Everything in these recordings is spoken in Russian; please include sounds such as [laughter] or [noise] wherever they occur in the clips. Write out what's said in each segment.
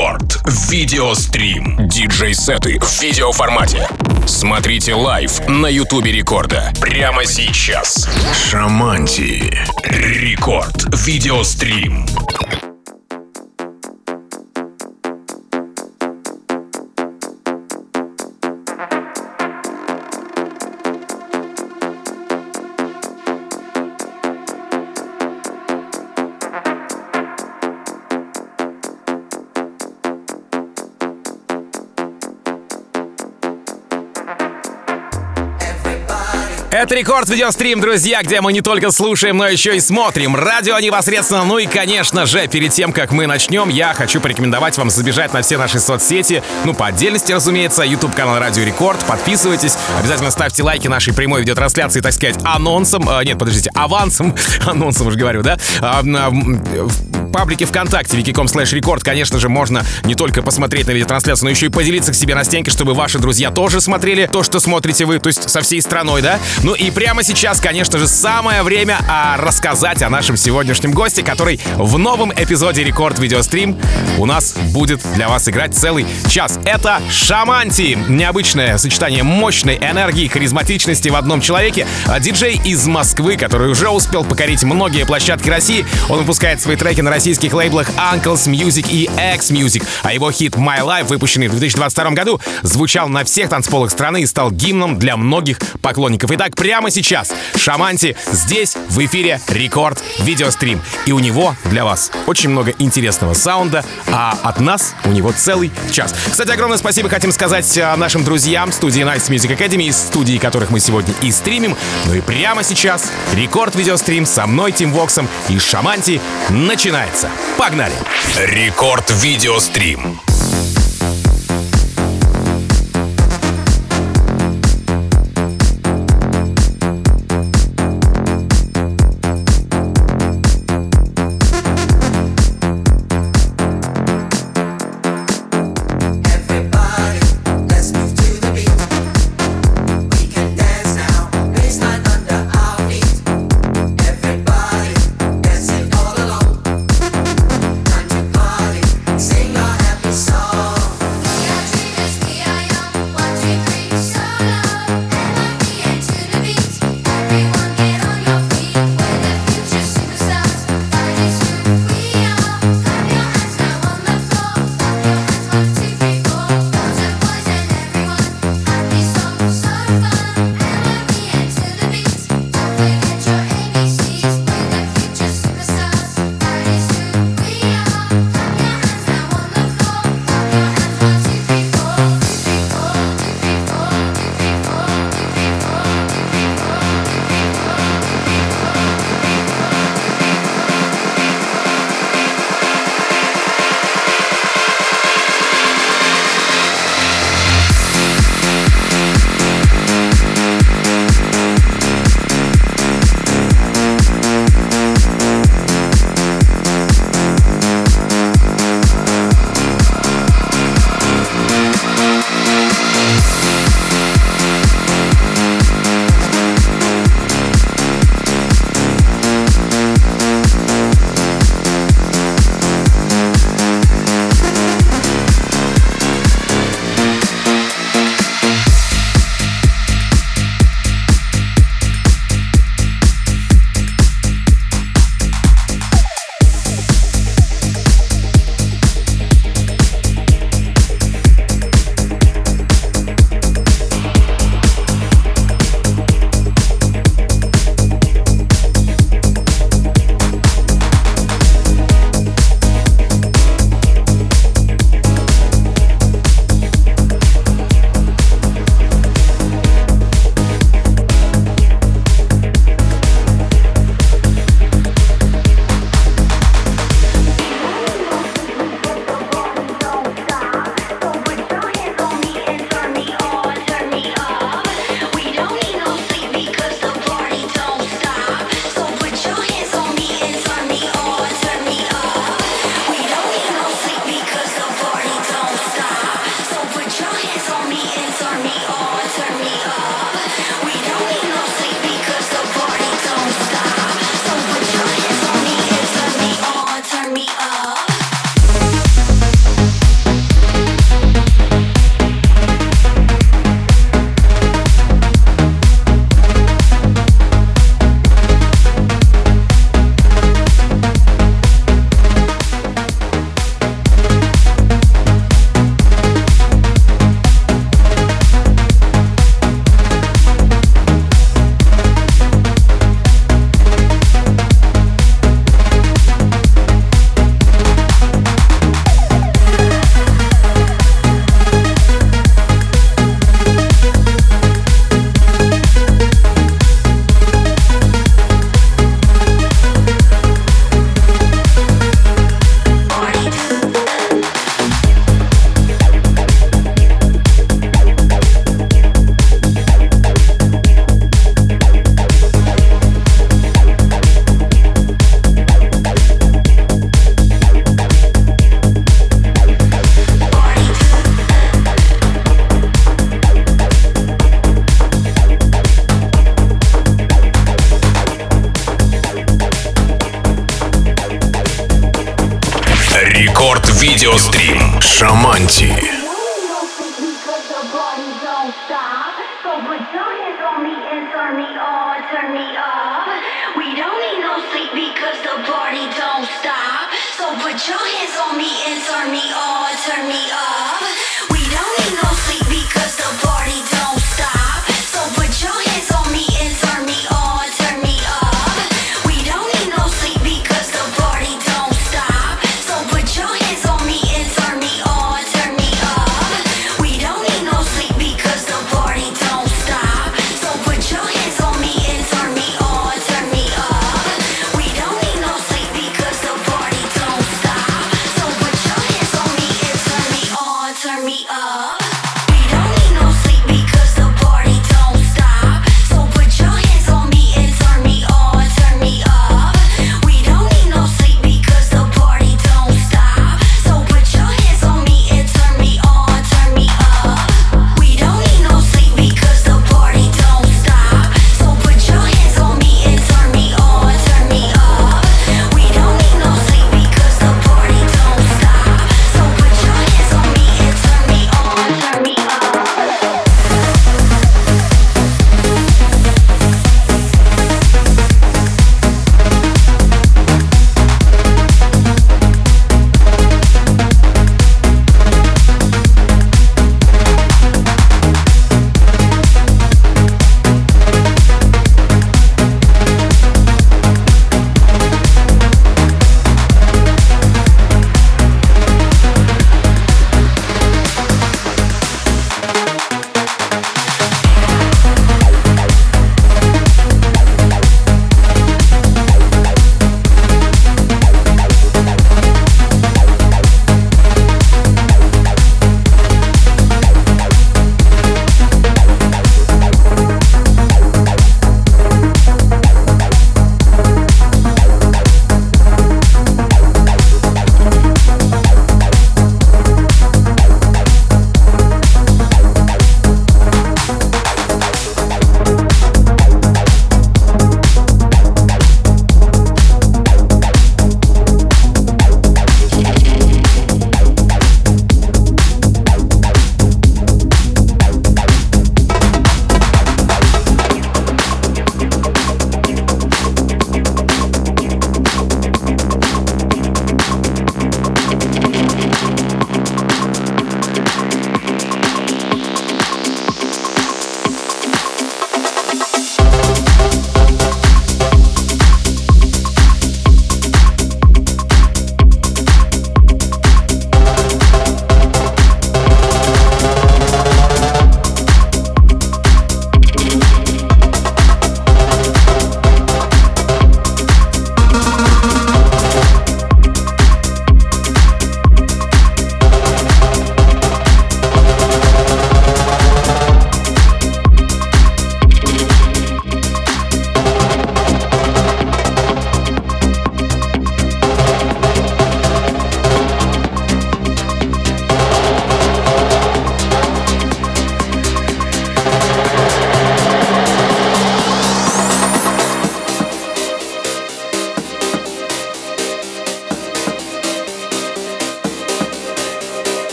Рекорд. Видеострим. Диджей-сеты в видеоформате. Смотрите лайв на Ютубе Рекорда. Прямо сейчас. Шаманти. Рекорд. Видеострим. Это рекорд видеострим, друзья, где мы не только слушаем, но еще и смотрим. Радио непосредственно. Ну и, конечно же, перед тем, как мы начнем, я хочу порекомендовать вам забежать на все наши соцсети. Ну, по отдельности, разумеется, YouTube канал Радио Рекорд. Подписывайтесь. Обязательно ставьте лайки нашей прямой видеотрансляции, так сказать, анонсом. Э, нет, подождите, авансом. [laughs] Анонсом уже говорю, да? А, в паблике ВКонтакте wiki.com slash record, конечно же, можно не только посмотреть на видеотрансляцию, но еще и поделиться к себе на стенке, чтобы ваши друзья тоже смотрели то, что смотрите вы, то есть со всей страной, да? Ну и прямо сейчас, конечно же, самое время а, рассказать о нашем сегодняшнем госте, который в новом эпизоде Рекорд Видеострим у нас будет для вас играть целый час. Это Шаманти. Необычное сочетание мощной энергии и харизматичности в одном человеке. А диджей из Москвы, который уже успел покорить многие площадки России. Он выпускает свои треки на российских лейблах Uncles Music и X Music. А его хит My Life, выпущенный в 2022 году, звучал на всех танцполах страны и стал гимном для многих поклонников. Итак, прямо сейчас Шаманти здесь в эфире Рекорд Видеострим. И у него для вас очень много интересного саунда, а от нас у него целый час. Кстати, огромное спасибо хотим сказать а, нашим друзьям студии Nice Music Academy, из студии которых мы сегодня и стримим. Ну и прямо сейчас Рекорд Видеострим со мной, Тим Воксом и Шаманти начинается. Погнали! Рекорд Видеострим.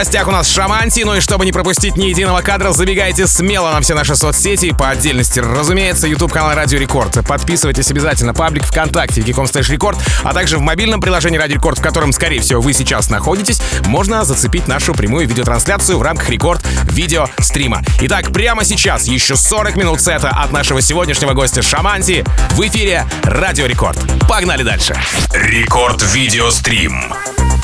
Гостях у нас Шаманти. Ну и чтобы не пропустить ни единого кадра, забегайте смело на все наши соцсети. По отдельности, разумеется, YouTube канал Радио Рекорд. Подписывайтесь обязательно. Паблик ВКонтакте, vk.com slash Record, а также в мобильном приложении Радио Рекорд, в котором, скорее всего, вы сейчас находитесь, можно зацепить нашу прямую видеотрансляцию в рамках Рекорд видео стрима. Итак, прямо сейчас еще 40 минут сета от нашего сегодняшнего гостя Шаманти в эфире Радио Рекорд. Погнали дальше. Рекорд видеострим. шамантии.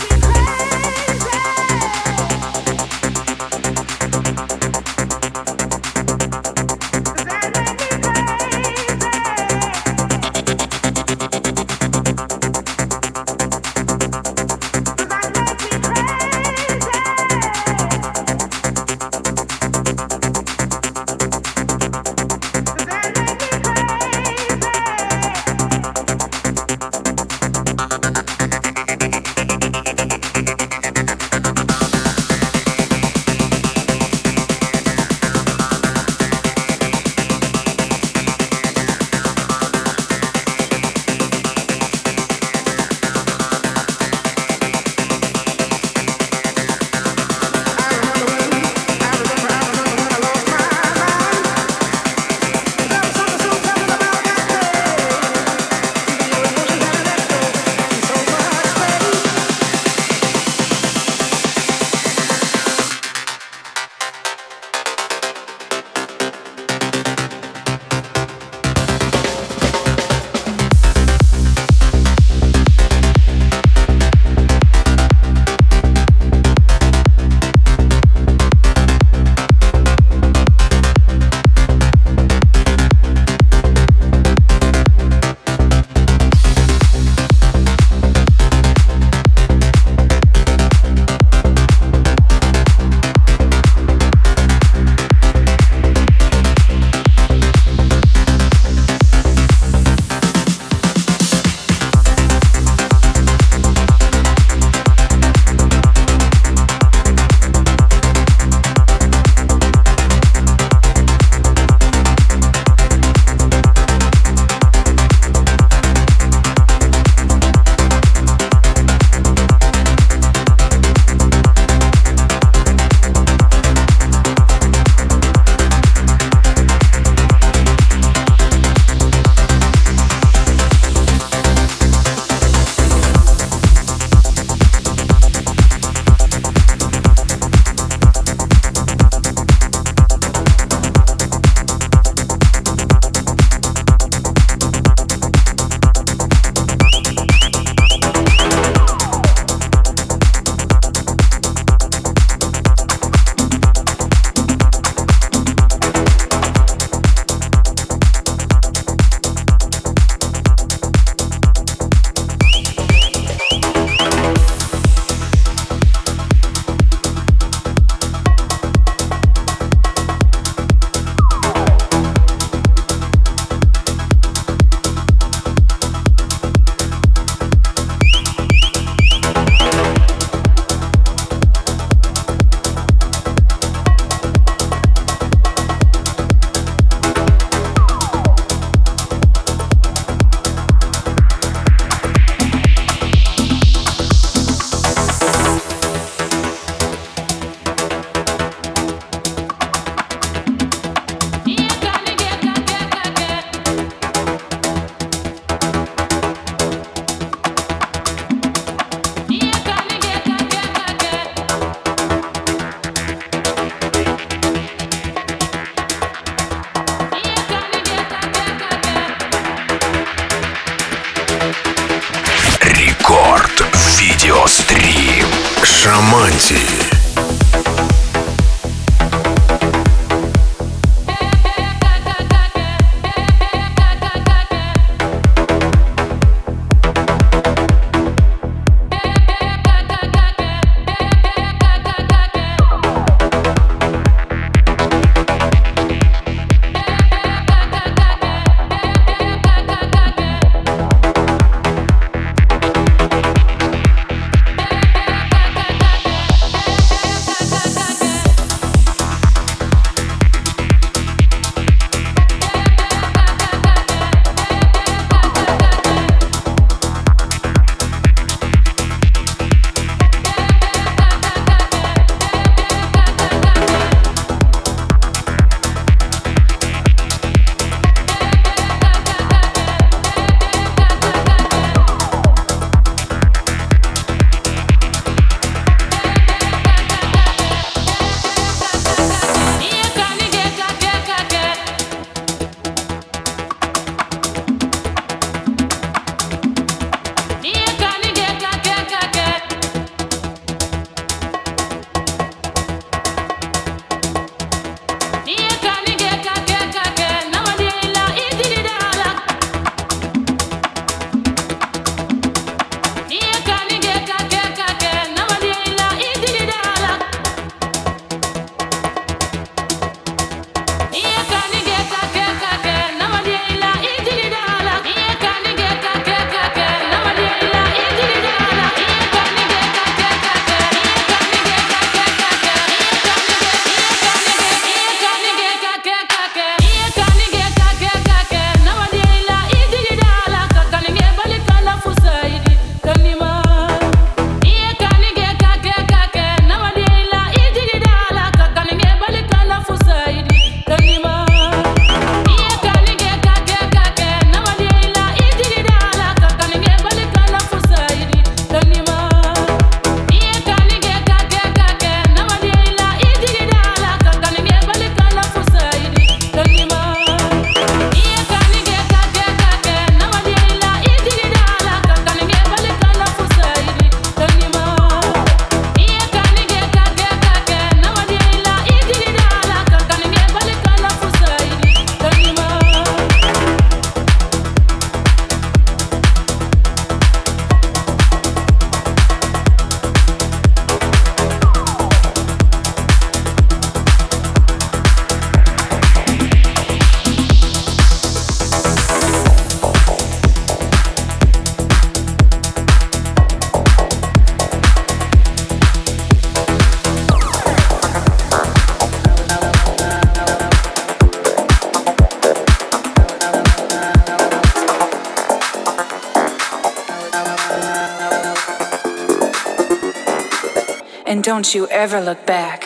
Don't you ever look back.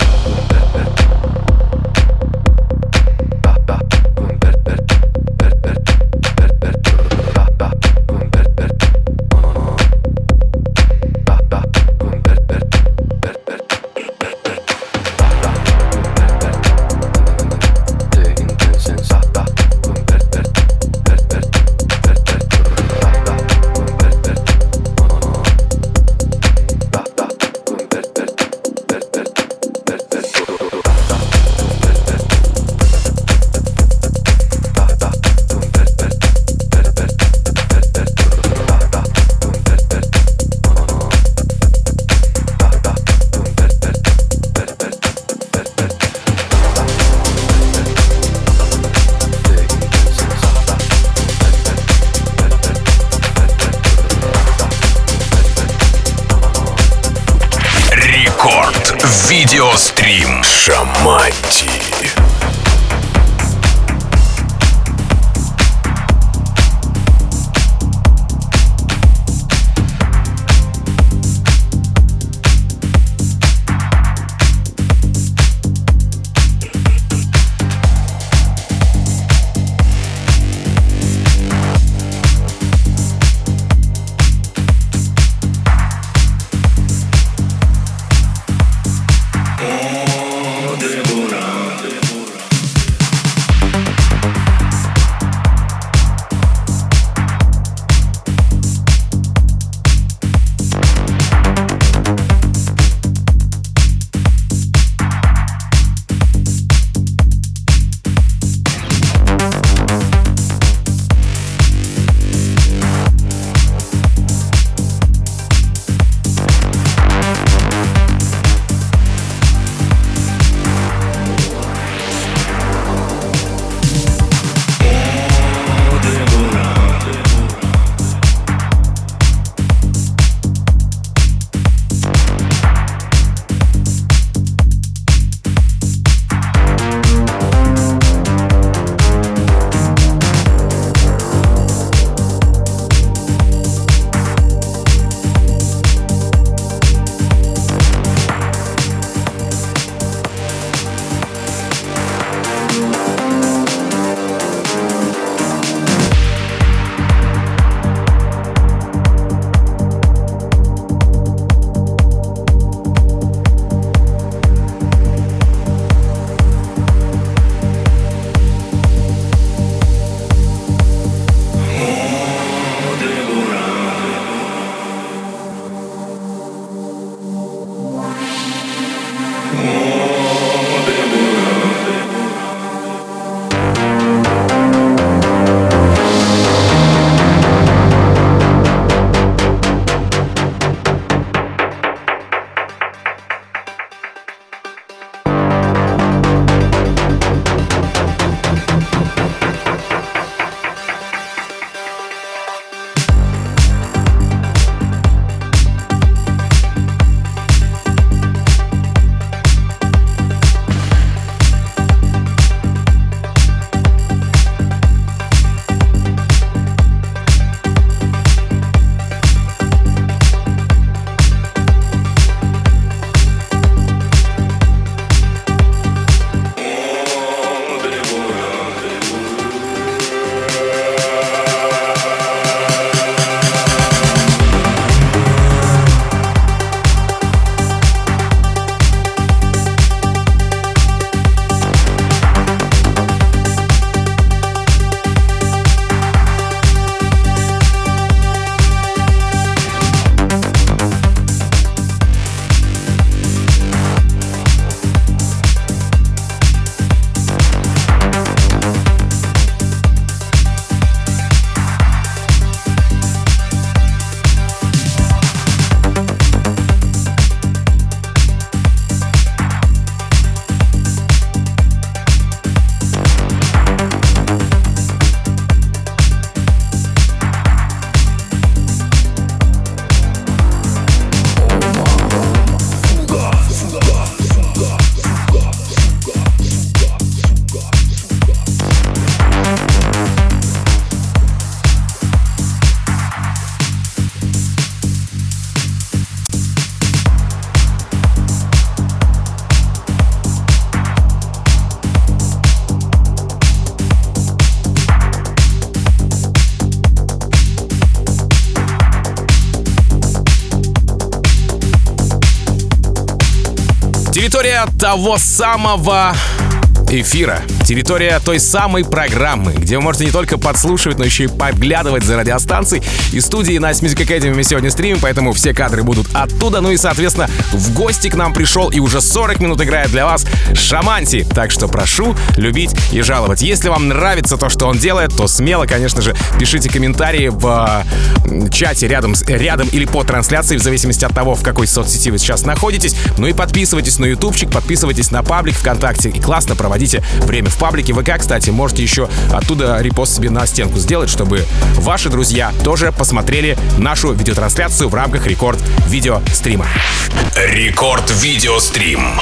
Территория того самого эфира. Территория той самой программы, где вы можете не только подслушивать, но еще и подглядывать за радиостанцией. И студии Nice Music Academy мы сегодня стримим, поэтому все кадры будут оттуда. Ну и, соответственно, в гости к нам пришел и уже 40 минут играет для вас Шаманти. Так что прошу любить и жаловать. Если вам нравится то, что он делает, то смело, конечно же, пишите комментарии в чате рядом, рядом или по трансляции, в зависимости от того, в какой соцсети вы сейчас находитесь. Ну и подписывайтесь на ютубчик, подписывайтесь на паблик ВКонтакте и классно проводите время в паблике ВК. Кстати, можете еще оттуда репост себе на стенку сделать, чтобы ваши друзья тоже посмотрели нашу видеотрансляцию в рамках рекорд видеострима. Рекорд Видеострим.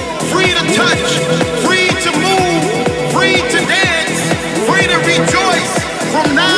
free to dance, free to rejoice from now.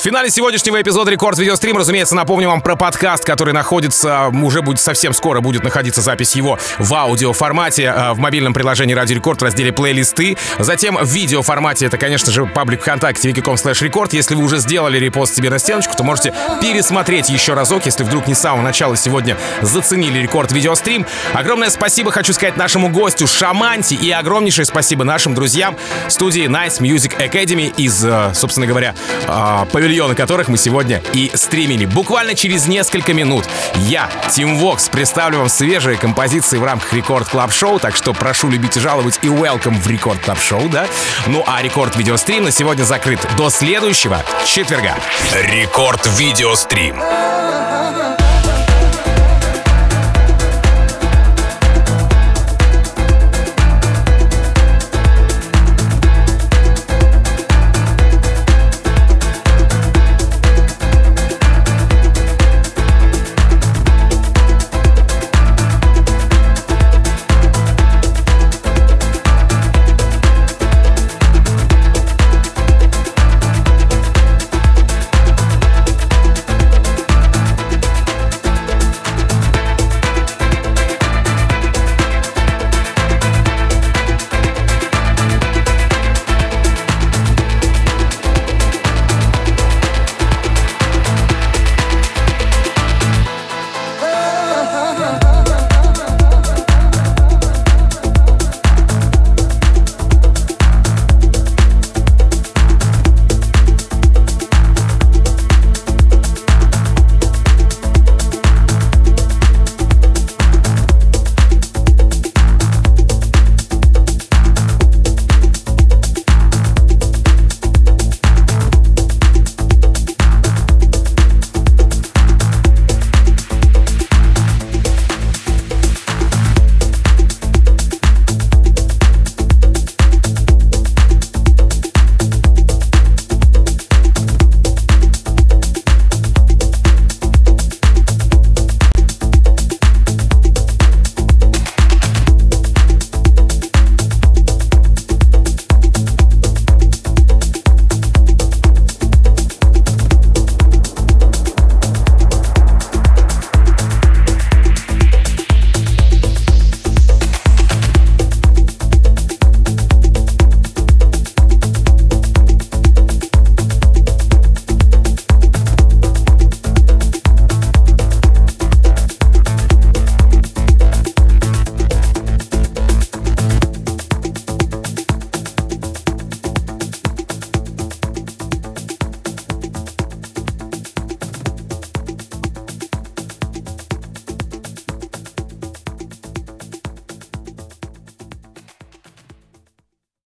В финале сегодняшнего эпизода Рекорд Видеострим, разумеется, напомню вам про подкаст, который находится, уже будет совсем скоро будет находиться запись его в аудиоформате э, в мобильном приложении Радио Рекорд в разделе плейлисты. Затем в видеоформате, это, конечно же, паблик ВКонтакте, vk.com slash Record. Если вы уже сделали репост себе на стеночку, то можете пересмотреть еще разок, если вдруг не с самого начала сегодня заценили Рекорд Видеострим. Огромное спасибо хочу сказать нашему гостю Шаманти и огромнейшее спасибо нашим друзьям студии Nice Music Academy из, э, собственно говоря, э, павильона которых мы сегодня и стримили. Буквально через несколько минут я, Тим Вокс, представлю вам свежие композиции в рамках Record Club Show, так что прошу любить и жаловать и welcome в Record Club Show, да? Ну а Рекорд Видеострим на сегодня закрыт до следующего четверга. Рекорд Видеострим.